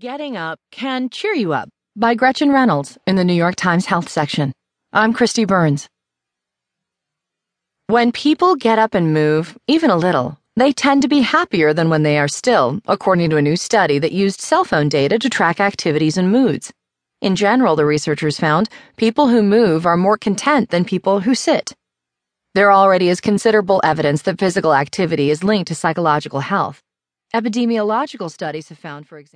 Getting Up Can Cheer You Up by Gretchen Reynolds in the New York Times Health section. I'm Kristi Burns. When people get up and move, even a little, they tend to be happier than when they are still, according to a new study that used cell phone data to track activities and moods. In general, the researchers found people who move are more content than people who sit. There already is considerable evidence that physical activity is linked to psychological health. Epidemiological studies have found, for example,